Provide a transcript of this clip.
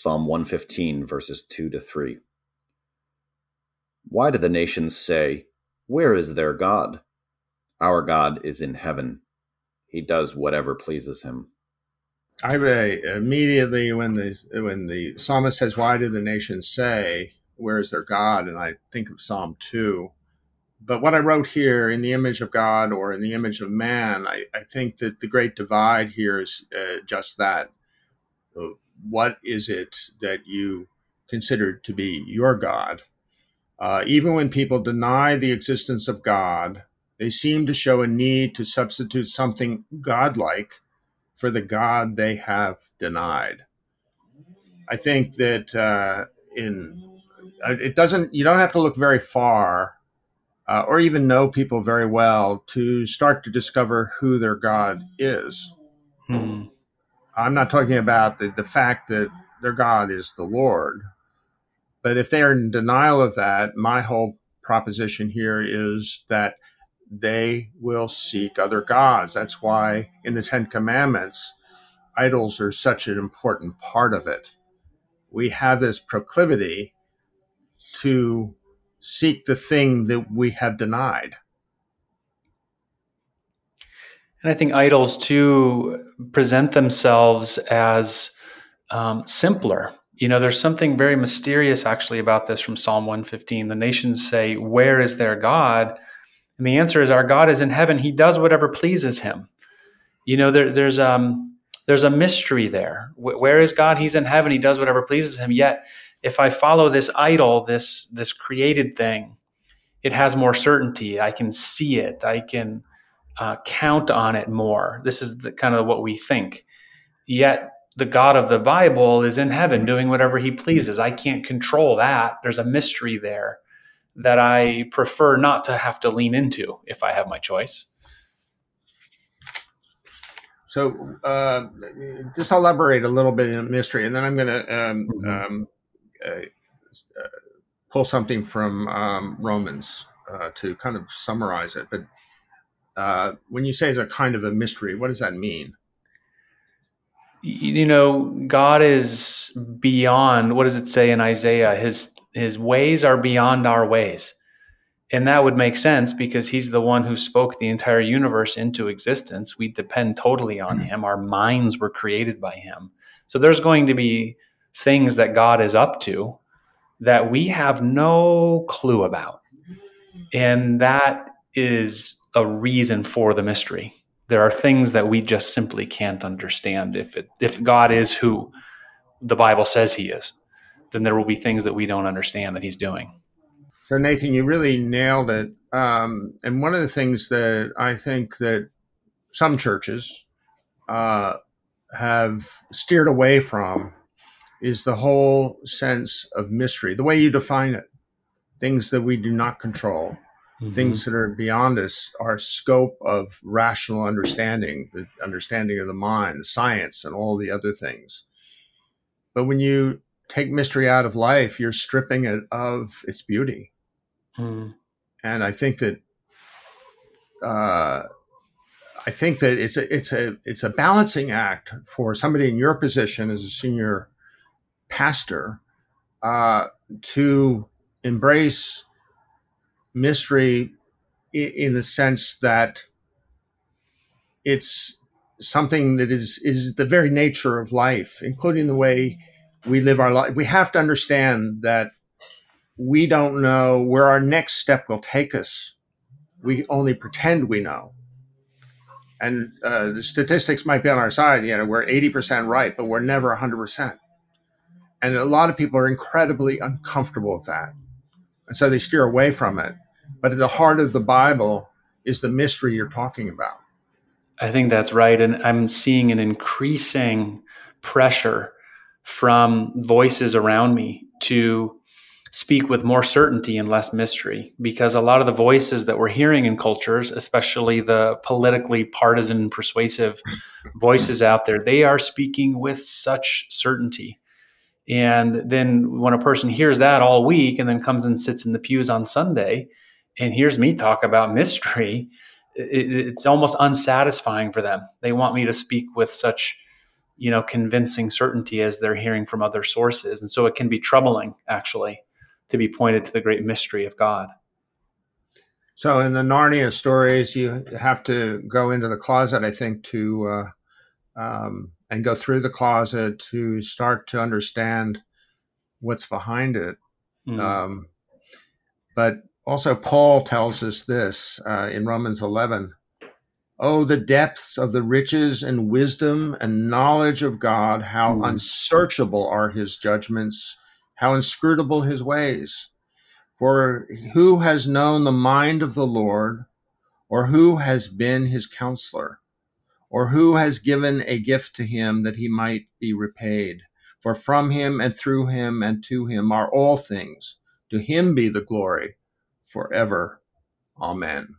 Psalm 115, verses 2 to 3. Why do the nations say, Where is their God? Our God is in heaven. He does whatever pleases him. I immediately when the when the psalmist says, "Why do the nations say, Where is their God?" and I think of Psalm two. But what I wrote here, in the image of God or in the image of man, I, I think that the great divide here is uh, just that. What is it that you consider to be your God? Uh, even when people deny the existence of God, they seem to show a need to substitute something godlike for the God they have denied. I think that uh, in uh, it doesn't you don't have to look very far uh, or even know people very well to start to discover who their God is. Hmm. I'm not talking about the, the fact that their God is the Lord, but if they are in denial of that, my whole proposition here is that they will seek other gods. That's why in the Ten Commandments, idols are such an important part of it. We have this proclivity to seek the thing that we have denied. And I think idols too present themselves as um, simpler. You know, there's something very mysterious actually about this from Psalm 115. The nations say, Where is their God? And the answer is our God is in heaven. He does whatever pleases him. You know, there, there's um there's a mystery there. Where is God? He's in heaven. He does whatever pleases him. Yet, if I follow this idol, this this created thing, it has more certainty. I can see it. I can uh, count on it more. This is the, kind of what we think. Yet the God of the Bible is in heaven doing whatever he pleases. I can't control that. There's a mystery there that I prefer not to have to lean into if I have my choice. So, uh, just elaborate a little bit in mystery, and then I'm going to um, mm-hmm. um, uh, uh, pull something from um, Romans uh, to kind of summarize it. But uh, when you say it's a kind of a mystery, what does that mean? You know, God is beyond. What does it say in Isaiah? His his ways are beyond our ways. And that would make sense because he's the one who spoke the entire universe into existence. We depend totally on him. Our minds were created by him. So there's going to be things that God is up to that we have no clue about. And that is a reason for the mystery. There are things that we just simply can't understand if it, if God is who the Bible says he is then there will be things that we don't understand that he's doing. So Nathan, you really nailed it. Um, and one of the things that I think that some churches uh, have steered away from is the whole sense of mystery, the way you define it, things that we do not control, mm-hmm. things that are beyond us, our scope of rational understanding, the understanding of the mind, science, and all the other things. But when you take mystery out of life, you're stripping it of its beauty. Mm. And I think that uh, I think that it's a it's a it's a balancing act for somebody in your position as a senior pastor uh, to embrace mystery in, the sense that it's something that is is the very nature of life, including the way we live our life. We have to understand that we don't know where our next step will take us. We only pretend we know. And uh, the statistics might be on our side. You know, we're 80% right, but we're never 100%. And a lot of people are incredibly uncomfortable with that. And so they steer away from it. But at the heart of the Bible is the mystery you're talking about. I think that's right. And I'm seeing an increasing pressure from voices around me to speak with more certainty and less mystery because a lot of the voices that we're hearing in cultures especially the politically partisan persuasive voices out there they are speaking with such certainty and then when a person hears that all week and then comes and sits in the pews on sunday and hears me talk about mystery it, it's almost unsatisfying for them they want me to speak with such you know, convincing certainty as they're hearing from other sources. And so it can be troubling, actually, to be pointed to the great mystery of God. So in the Narnia stories, you have to go into the closet, I think, to uh, um, and go through the closet to start to understand what's behind it. Mm. Um, but also, Paul tells us this uh, in Romans 11 Oh, the depths of the riches and wisdom and knowledge of God, how mm. unsearchable are his judgments, how inscrutable his ways. For who has known the mind of the Lord, or who has been his counselor, or who has given a gift to him that he might be repaid? For from him and through him and to him are all things. To him be the glory forever. Amen.